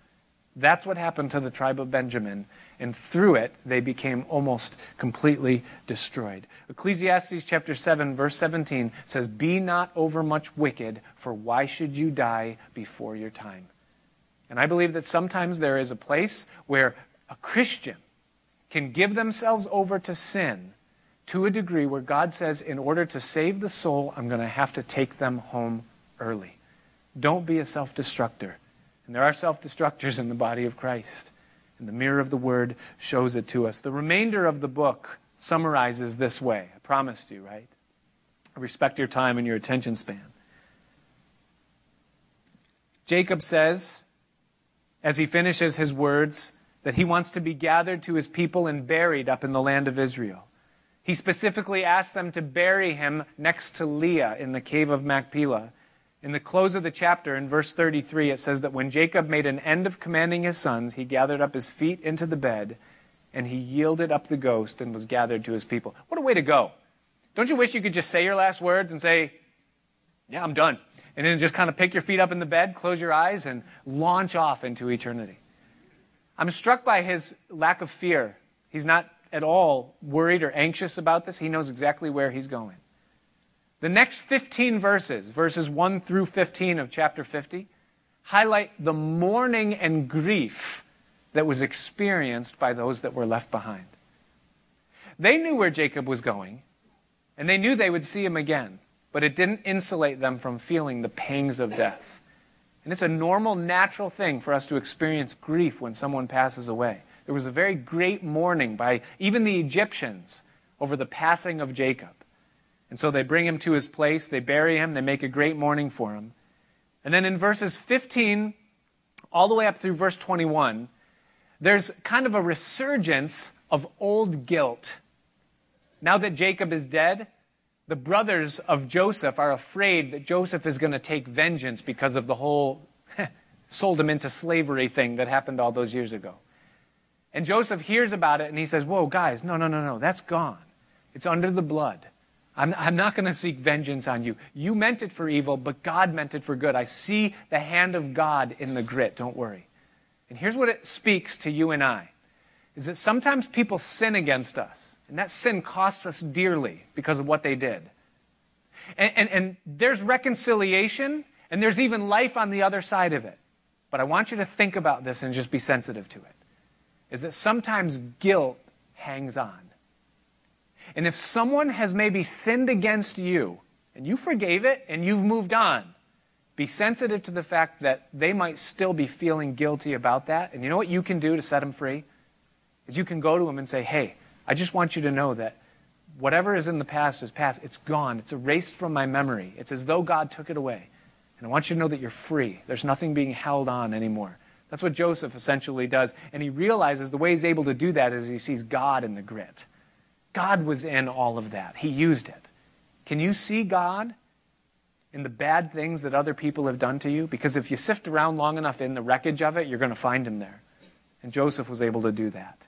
That's what happened to the tribe of Benjamin, and through it, they became almost completely destroyed. Ecclesiastes chapter 7, verse 17 says, Be not overmuch wicked, for why should you die before your time? And I believe that sometimes there is a place where a Christian can give themselves over to sin to a degree where God says, in order to save the soul, I'm going to have to take them home early. Don't be a self destructor. And there are self destructors in the body of Christ. And the mirror of the word shows it to us. The remainder of the book summarizes this way. I promised you, right? I respect your time and your attention span. Jacob says, as he finishes his words, that he wants to be gathered to his people and buried up in the land of Israel. He specifically asked them to bury him next to Leah in the cave of Machpelah. In the close of the chapter, in verse 33, it says that when Jacob made an end of commanding his sons, he gathered up his feet into the bed, and he yielded up the ghost and was gathered to his people. What a way to go. Don't you wish you could just say your last words and say, Yeah, I'm done? And then just kind of pick your feet up in the bed, close your eyes, and launch off into eternity. I'm struck by his lack of fear. He's not at all worried or anxious about this. He knows exactly where he's going. The next 15 verses, verses 1 through 15 of chapter 50, highlight the mourning and grief that was experienced by those that were left behind. They knew where Jacob was going, and they knew they would see him again, but it didn't insulate them from feeling the pangs of death. And it's a normal, natural thing for us to experience grief when someone passes away. There was a very great mourning by even the Egyptians over the passing of Jacob. And so they bring him to his place, they bury him, they make a great mourning for him. And then in verses 15 all the way up through verse 21, there's kind of a resurgence of old guilt. Now that Jacob is dead, the brothers of Joseph are afraid that Joseph is going to take vengeance because of the whole sold him into slavery thing that happened all those years ago. And Joseph hears about it and he says, Whoa, guys, no, no, no, no, that's gone. It's under the blood. I'm, I'm not going to seek vengeance on you. You meant it for evil, but God meant it for good. I see the hand of God in the grit. Don't worry. And here's what it speaks to you and I is that sometimes people sin against us. And that sin costs us dearly because of what they did. And, and, and, there's reconciliation, and there's even life on the other side of it. But I want you to think about this and just be sensitive to it. Is that sometimes guilt hangs on. And if someone has maybe sinned against you, and you forgave it, and you've moved on, be sensitive to the fact that they might still be feeling guilty about that. And you know what you can do to set them free? Is you can go to them and say, hey, I just want you to know that whatever is in the past is past. It's gone. It's erased from my memory. It's as though God took it away. And I want you to know that you're free. There's nothing being held on anymore. That's what Joseph essentially does. And he realizes the way he's able to do that is he sees God in the grit. God was in all of that, he used it. Can you see God in the bad things that other people have done to you? Because if you sift around long enough in the wreckage of it, you're going to find him there. And Joseph was able to do that.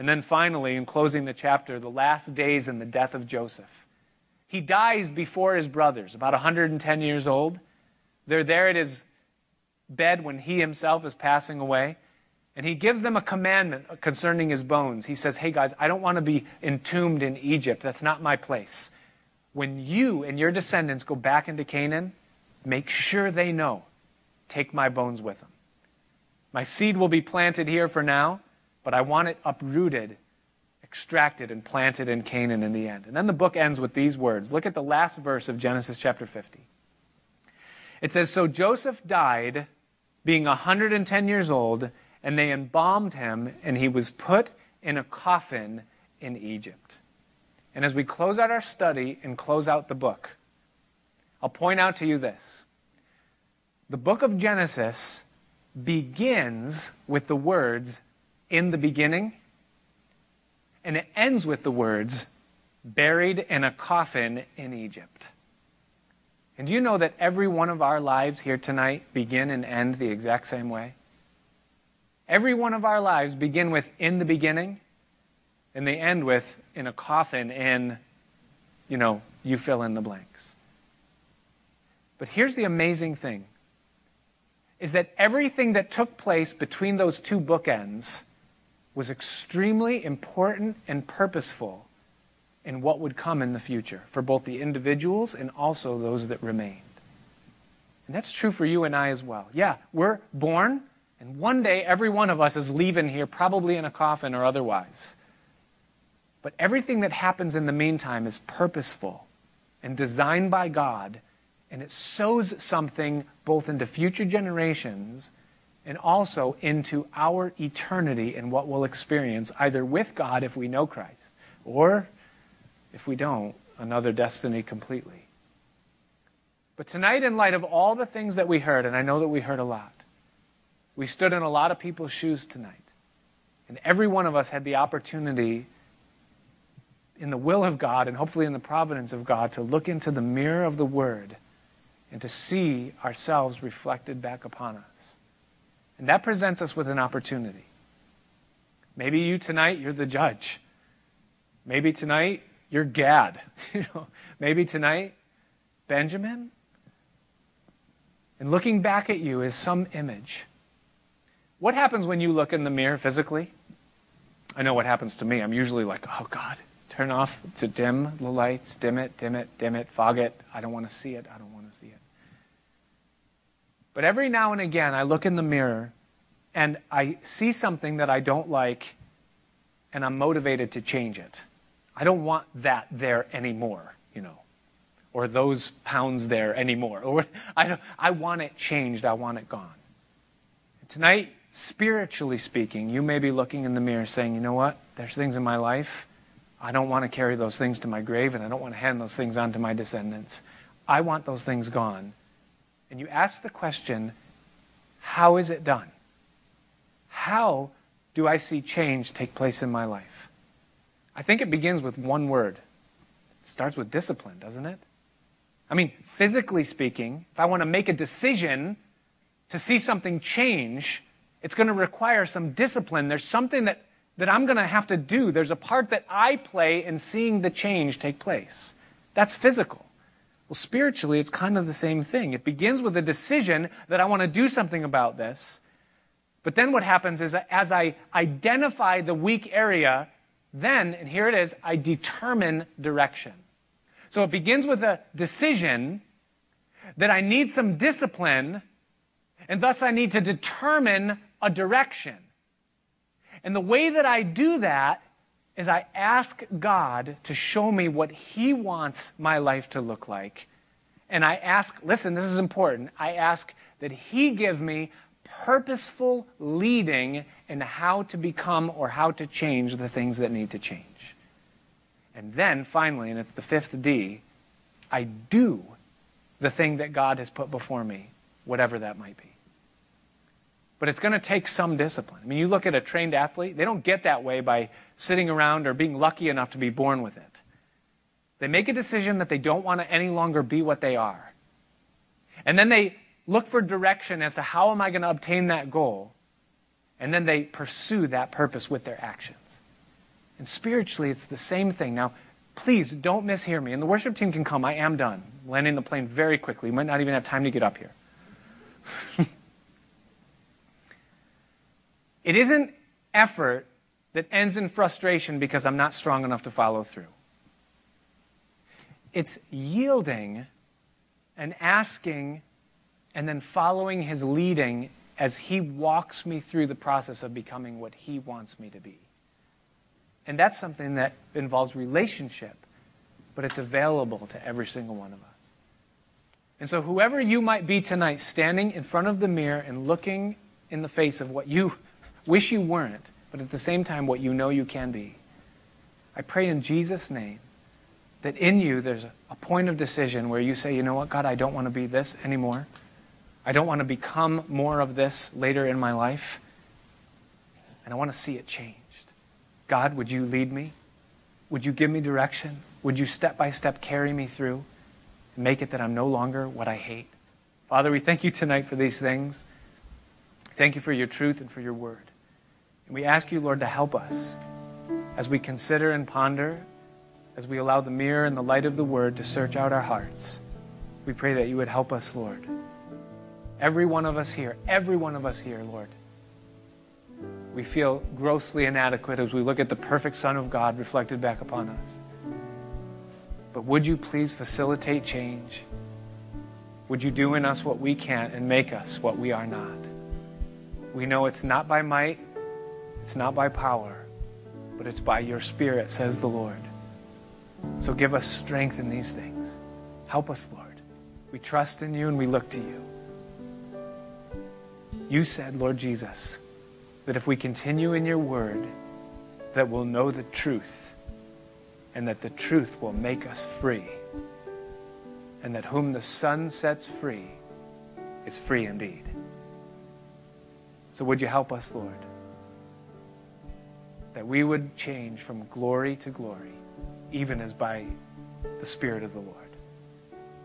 And then finally, in closing the chapter, the last days and the death of Joseph. He dies before his brothers, about 110 years old. They're there at his bed when he himself is passing away. And he gives them a commandment concerning his bones. He says, Hey guys, I don't want to be entombed in Egypt. That's not my place. When you and your descendants go back into Canaan, make sure they know. Take my bones with them. My seed will be planted here for now, but I want it uprooted, extracted, and planted in Canaan in the end. And then the book ends with these words. Look at the last verse of Genesis chapter 50. It says, So Joseph died, being 110 years old, and they embalmed him, and he was put in a coffin in Egypt. And as we close out our study and close out the book, I'll point out to you this. The book of Genesis begins with the words, in the beginning, and it ends with the words, buried in a coffin in Egypt. And do you know that every one of our lives here tonight begin and end the exact same way? Every one of our lives begin with in the beginning, and they end with in a coffin in, you know, you fill in the blanks. But here's the amazing thing is that everything that took place between those two bookends was extremely important and purposeful in what would come in the future for both the individuals and also those that remained. And that's true for you and I as well. Yeah, we're born, and one day every one of us is leaving here, probably in a coffin or otherwise. But everything that happens in the meantime is purposeful and designed by God, and it sows something both into future generations and also into our eternity and what we'll experience, either with God if we know Christ, or if we don't, another destiny completely. But tonight, in light of all the things that we heard, and I know that we heard a lot, we stood in a lot of people's shoes tonight. And every one of us had the opportunity in the will of God and hopefully in the providence of God to look into the mirror of the Word and to see ourselves reflected back upon us. And that presents us with an opportunity. Maybe you tonight, you're the judge. Maybe tonight, you're Gad. you know, maybe tonight, Benjamin. And looking back at you is some image. What happens when you look in the mirror physically? I know what happens to me. I'm usually like, oh God, turn off to dim the lights, dim it, dim it, dim it, fog it. I don't want to see it. I don't want to see it. But every now and again, I look in the mirror and I see something that I don't like, and I'm motivated to change it. I don't want that there anymore, you know, or those pounds there anymore. Or I, I want it changed. I want it gone. Tonight, spiritually speaking, you may be looking in the mirror saying, you know what? There's things in my life. I don't want to carry those things to my grave, and I don't want to hand those things on to my descendants. I want those things gone. And you ask the question, how is it done? How do I see change take place in my life? I think it begins with one word. It starts with discipline, doesn't it? I mean, physically speaking, if I want to make a decision to see something change, it's going to require some discipline. There's something that, that I'm going to have to do. There's a part that I play in seeing the change take place. That's physical. Well, spiritually, it's kind of the same thing. It begins with a decision that I want to do something about this. But then what happens is as I identify the weak area, then, and here it is, I determine direction. So it begins with a decision that I need some discipline, and thus I need to determine a direction. And the way that I do that is I ask God to show me what He wants my life to look like. And I ask, listen, this is important. I ask that He give me purposeful leading in how to become or how to change the things that need to change. And then finally, and it's the fifth D, I do the thing that God has put before me, whatever that might be. But it's going to take some discipline. I mean, you look at a trained athlete, they don't get that way by sitting around or being lucky enough to be born with it. They make a decision that they don't want to any longer be what they are. And then they look for direction as to how am I going to obtain that goal. And then they pursue that purpose with their actions. And spiritually, it's the same thing. Now, please don't mishear me. And the worship team can come. I am done. Landing the plane very quickly. We might not even have time to get up here. it isn't effort that ends in frustration because I'm not strong enough to follow through. It's yielding and asking and then following his leading as he walks me through the process of becoming what he wants me to be. And that's something that involves relationship, but it's available to every single one of us. And so, whoever you might be tonight, standing in front of the mirror and looking in the face of what you wish you weren't, but at the same time, what you know you can be. I pray in Jesus' name that in you there's a point of decision where you say, you know what, God, I don't want to be this anymore. I don't want to become more of this later in my life. And I want to see it changed. God, would you lead me? Would you give me direction? Would you step by step carry me through and make it that I'm no longer what I hate? Father, we thank you tonight for these things. Thank you for your truth and for your word. And we ask you, Lord, to help us as we consider and ponder, as we allow the mirror and the light of the word to search out our hearts. We pray that you would help us, Lord. Every one of us here, every one of us here, Lord. We feel grossly inadequate as we look at the perfect Son of God reflected back upon us. But would you please facilitate change? Would you do in us what we can't and make us what we are not? We know it's not by might, it's not by power, but it's by your Spirit, says the Lord. So give us strength in these things. Help us, Lord. We trust in you and we look to you. You said, Lord Jesus, that if we continue in your word, that we'll know the truth, and that the truth will make us free, and that whom the Son sets free is free indeed. So would you help us, Lord, that we would change from glory to glory, even as by the Spirit of the Lord.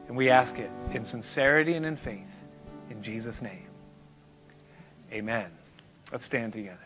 And we ask it in sincerity and in faith, in Jesus' name. Amen. Let's stand together.